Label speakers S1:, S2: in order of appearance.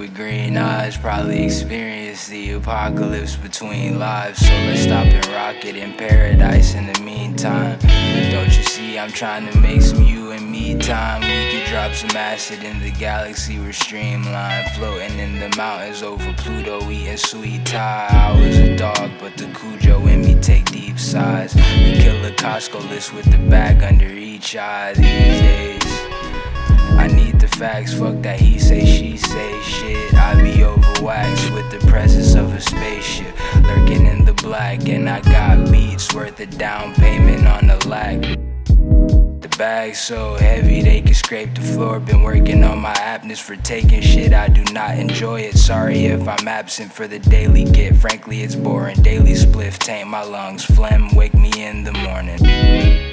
S1: with green eyes probably experienced the apocalypse between lives. So let's stop and rock it in paradise in the meantime. Don't you see, I'm trying to make some you and me time. We could drop some acid in the galaxy, we're streamlined. Floating in the mountains over Pluto, eating sweet Thai. I was a dog, but the Cujo in me take deep sighs. The killer Costco list with the bag under each eye these days. I need the facts, fuck that he say, she say shit. I be overwaxed with the presence of a spaceship. Lurking in the black, and I got beats worth a down payment on the lack. The bag's so heavy they can scrape the floor. Been working on my aptness for taking shit. I do not enjoy it. Sorry if I'm absent for the daily get. Frankly, it's boring. Daily spliff taint my lungs. Phlegm wake me in the morning.